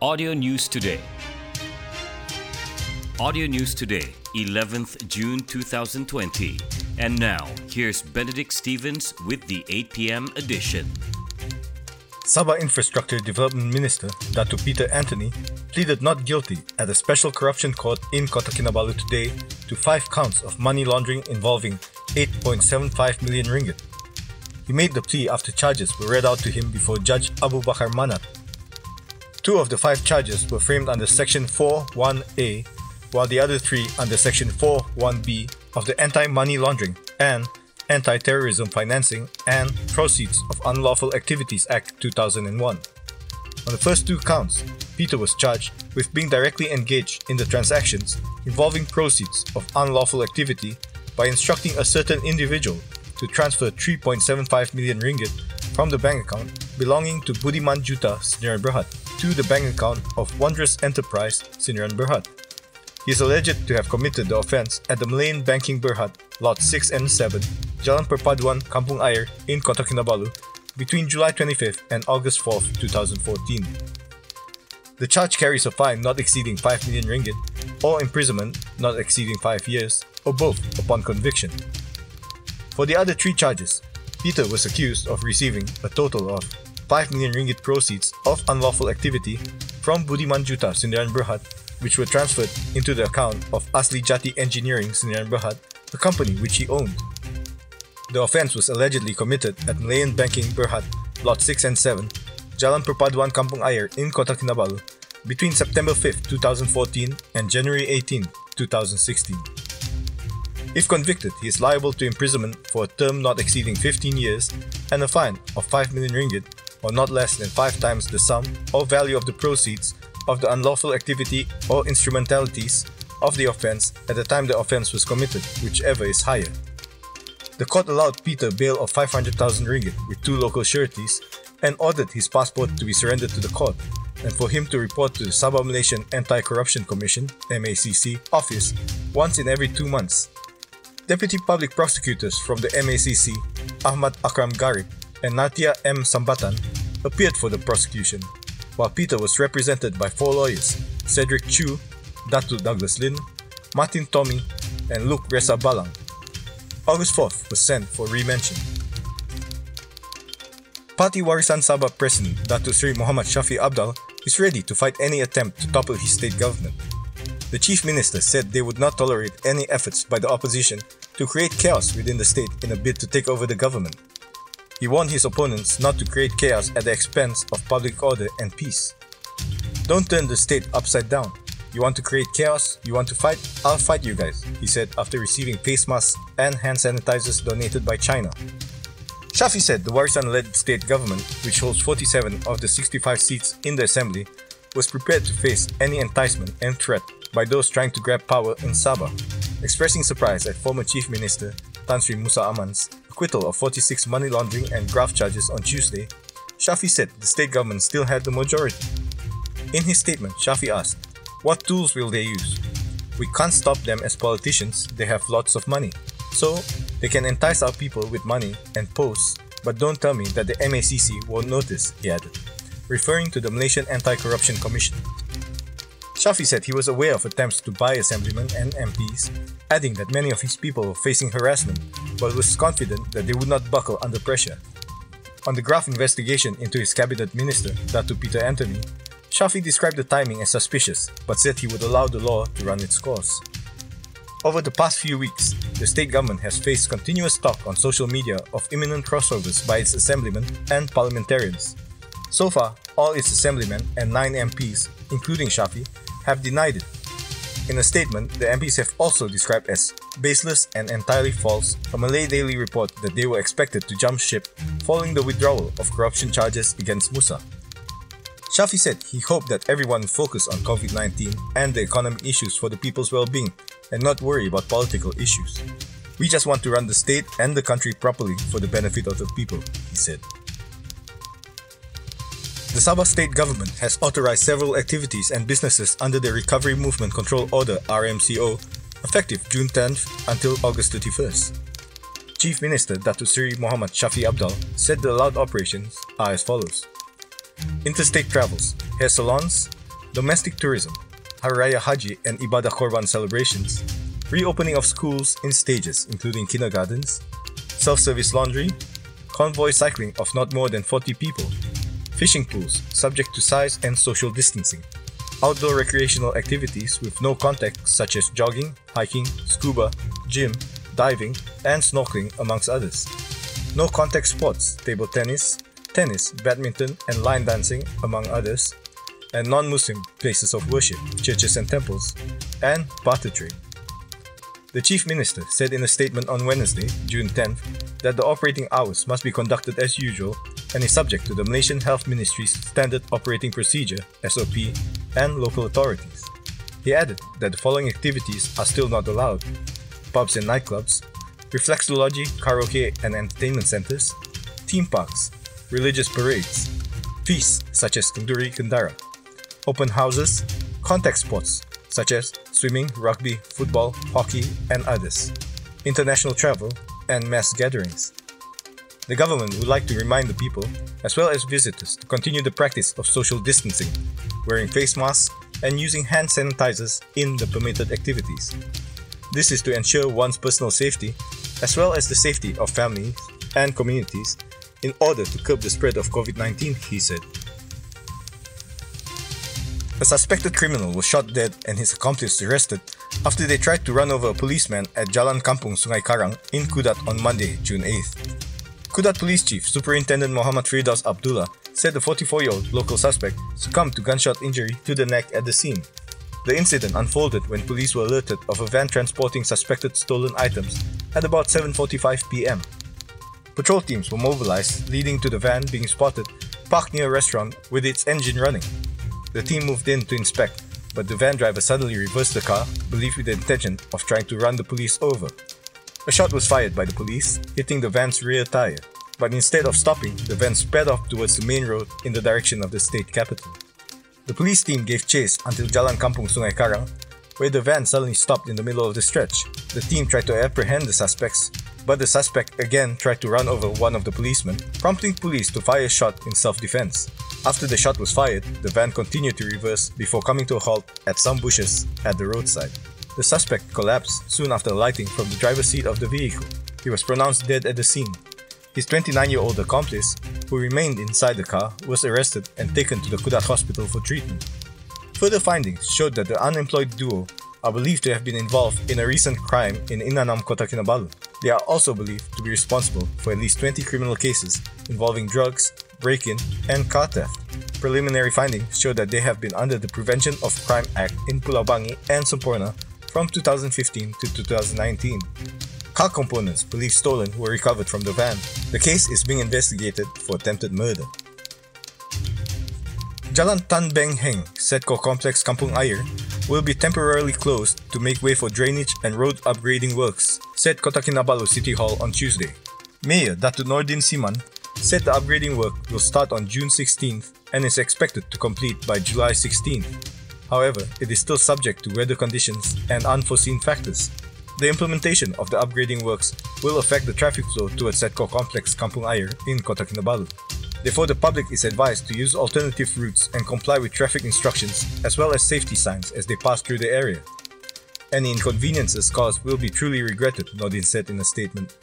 Audio News Today. Audio News Today, 11th June 2020. And now, here's Benedict Stevens with the 8 p.m. edition. Sabah Infrastructure Development Minister Datu Peter Anthony pleaded not guilty at a special corruption court in Kota Kinabalu today to five counts of money laundering involving 8.75 million ringgit. He made the plea after charges were read out to him before Judge Abu Bakar Manat. Two of the five charges were framed under Section 4.1a, while the other three under Section 4.1b of the Anti-Money Laundering and Anti-Terrorism Financing and Proceeds of Unlawful Activities Act 2001. On the first two counts, Peter was charged with being directly engaged in the transactions involving proceeds of unlawful activity by instructing a certain individual to transfer 3.75 million ringgit from the bank account belonging to Budiman Juta Sdn Berhad to the bank account of Wondrous Enterprise Sdn Berhad. He is alleged to have committed the offence at the Malayan Banking Berhad, Lot 6 and 7, Jalan Perpaduan, Kampung Ayer in Kota Kinabalu between July 25th and August 4th, 2014. The charge carries a fine not exceeding 5 million ringgit or imprisonment not exceeding 5 years or both upon conviction. For the other three charges, Peter was accused of receiving a total of 5 million ringgit proceeds of unlawful activity from Budiman Juta Sdn Berhad, which were transferred into the account of Asli Jati Engineering Sdn Berhad, a company which he owned. The offence was allegedly committed at Malayan Banking Berhad, Lot 6 and 7, Jalan Perpaduan Kampung Ayer in Kota Kinabalu between September 5, 2014 and January 18, 2016. If convicted, he is liable to imprisonment for a term not exceeding 15 years and a fine of 5 million ringgit or not less than 5 times the sum or value of the proceeds of the unlawful activity or instrumentalities of the offence at the time the offence was committed, whichever is higher. The court allowed Peter bail of 500,000 ringgit with two local sureties and ordered his passport to be surrendered to the court and for him to report to the Sabah Malaysian Anti-Corruption Commission MACC office once in every 2 months Deputy Public Prosecutors from the MACC, Ahmad Akram Garib and Natia M. Sambatan, appeared for the prosecution, while Peter was represented by four lawyers Cedric Chu, Datu Douglas Lin, Martin Tommy, and Luke Resa Balang. August 4th was sent for remention. Party Warisan Sabah President Datu Sri Muhammad Shafi Apdal is ready to fight any attempt to topple his state government. The chief minister said they would not tolerate any efforts by the opposition to create chaos within the state in a bid to take over the government. He warned his opponents not to create chaos at the expense of public order and peace. Don't turn the state upside down. You want to create chaos? You want to fight? I'll fight you guys, he said after receiving face masks and hand sanitizers donated by China. Shafi said the Warisan led state government, which holds 47 of the 65 seats in the assembly, was prepared to face any enticement and threat by those trying to grab power in Sabah, expressing surprise at former Chief Minister Tan Sri Musa Aman's acquittal of 46 money laundering and graft charges on Tuesday, Shafi said the state government still had the majority. In his statement, Shafi asked, What tools will they use? We can't stop them as politicians, they have lots of money. So, they can entice our people with money and posts, but don't tell me that the MACC won't notice, he added, referring to the Malaysian Anti-Corruption Commission. Shafi said he was aware of attempts to buy assemblymen and MPs, adding that many of his people were facing harassment, but was confident that they would not buckle under pressure. On the graft investigation into his cabinet minister, Datu Peter Anthony, Shafi described the timing as suspicious, but said he would allow the law to run its course. Over the past few weeks, the state government has faced continuous talk on social media of imminent crossovers by its assemblymen and parliamentarians. So far, all its assemblymen and nine MPs, including Shafi, have denied it. In a statement, the MPs have also described as baseless and entirely false a Malay daily report that they were expected to jump ship following the withdrawal of corruption charges against Musa. Shafi said he hoped that everyone focus on COVID 19 and the economic issues for the people's well being and not worry about political issues. We just want to run the state and the country properly for the benefit of the people, he said. The Sabah state government has authorized several activities and businesses under the Recovery Movement Control Order RMCO effective June 10th until August 31st. Chief Minister Datu Sri Muhammad Shafi Apdal said the allowed operations are as follows. Interstate travels, hair salons, domestic tourism, Hari Raya Haji and Ibadah Korban celebrations, reopening of schools in stages including kindergartens, self-service laundry, convoy cycling of not more than 40 people, fishing pools subject to size and social distancing, outdoor recreational activities with no contact such as jogging, hiking, scuba, gym, diving, and snorkeling amongst others. No contact sports, table tennis, tennis, badminton, and line dancing among others, and non-Muslim places of worship, churches and temples, and barter trade. The Chief Minister said in a statement on Wednesday, June 10th, that the operating hours must be conducted as usual and is subject to the Malaysian Health Ministry's Standard Operating Procedure (SOP) and local authorities. He added that the following activities are still not allowed: pubs and nightclubs, reflexology, karaoke and entertainment centers, theme parks, religious parades, feasts such as Kenduri Kendara, open houses, contact sports such as swimming, rugby, football, hockey, and others, international travel, and mass gatherings. The government would like to remind the people, as well as visitors, to continue the practice of social distancing, wearing face masks, and using hand sanitizers in the permitted activities. This is to ensure one's personal safety, as well as the safety of families and communities, in order to curb the spread of COVID 19, he said. A suspected criminal was shot dead and his accomplice arrested after they tried to run over a policeman at Jalan Kampung Sungai Karang in Kudat on Monday, June 8th. Kudat Police Chief Superintendent Muhammad Firdaus Abdullah said the 44-year-old local suspect succumbed to gunshot injury to the neck at the scene. The incident unfolded when police were alerted of a van transporting suspected stolen items at about 7:45 p.m. Patrol teams were mobilized, leading to the van being spotted parked near a restaurant with its engine running. The team moved in to inspect, but the van driver suddenly reversed the car, believed with the intention of trying to run the police over. A shot was fired by the police, hitting the van's rear tire, but instead of stopping, the van sped off towards the main road in the direction of the state capital. The police team gave chase until Jalan Kampung Sungai Karang, where the van suddenly stopped in the middle of the stretch. The team tried to apprehend the suspects, but the suspect again tried to run over one of the policemen, prompting police to fire a shot in self defense. After the shot was fired, the van continued to reverse before coming to a halt at some bushes at the roadside. The suspect collapsed soon after alighting from the driver's seat of the vehicle. He was pronounced dead at the scene. His 29 year old accomplice, who remained inside the car, was arrested and taken to the Kudat hospital for treatment. Further findings showed that the unemployed duo are believed to have been involved in a recent crime in Inanam, Kota Kinabalu. They are also believed to be responsible for at least 20 criminal cases involving drugs, break in, and car theft. Preliminary findings show that they have been under the Prevention of Crime Act in Pulau Banggi and Semporna from 2015 to 2019. Car components believed stolen were recovered from the van. The case is being investigated for attempted murder. Jalan Tan Beng Heng, Sedco Complex Kampung Ayer, will be temporarily closed to make way for drainage and road upgrading works, said Kota Kinabalu City Hall on Tuesday. Mayor Datu Nordin Siman said the upgrading work will start on June 16th and is expected to complete by July 16th. However, it is still subject to weather conditions and unforeseen factors. The implementation of the upgrading works will affect the traffic flow towards Sedco Complex Kampung Ayer in Kota Kinabalu. Therefore, the public is advised to use alternative routes and comply with traffic instructions as well as safety signs as they pass through the area. Any inconveniences caused will be truly regretted, Nordin said in a statement.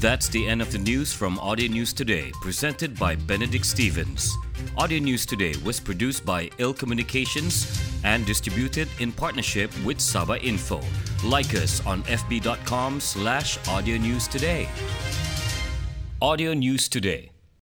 That's the end of the news from Audio News Today, presented by Benedict Stevens. Audio News Today was produced by Ill Communications and distributed in partnership with Saba Info. Like us on fb.com slash audio news today. Audio News Today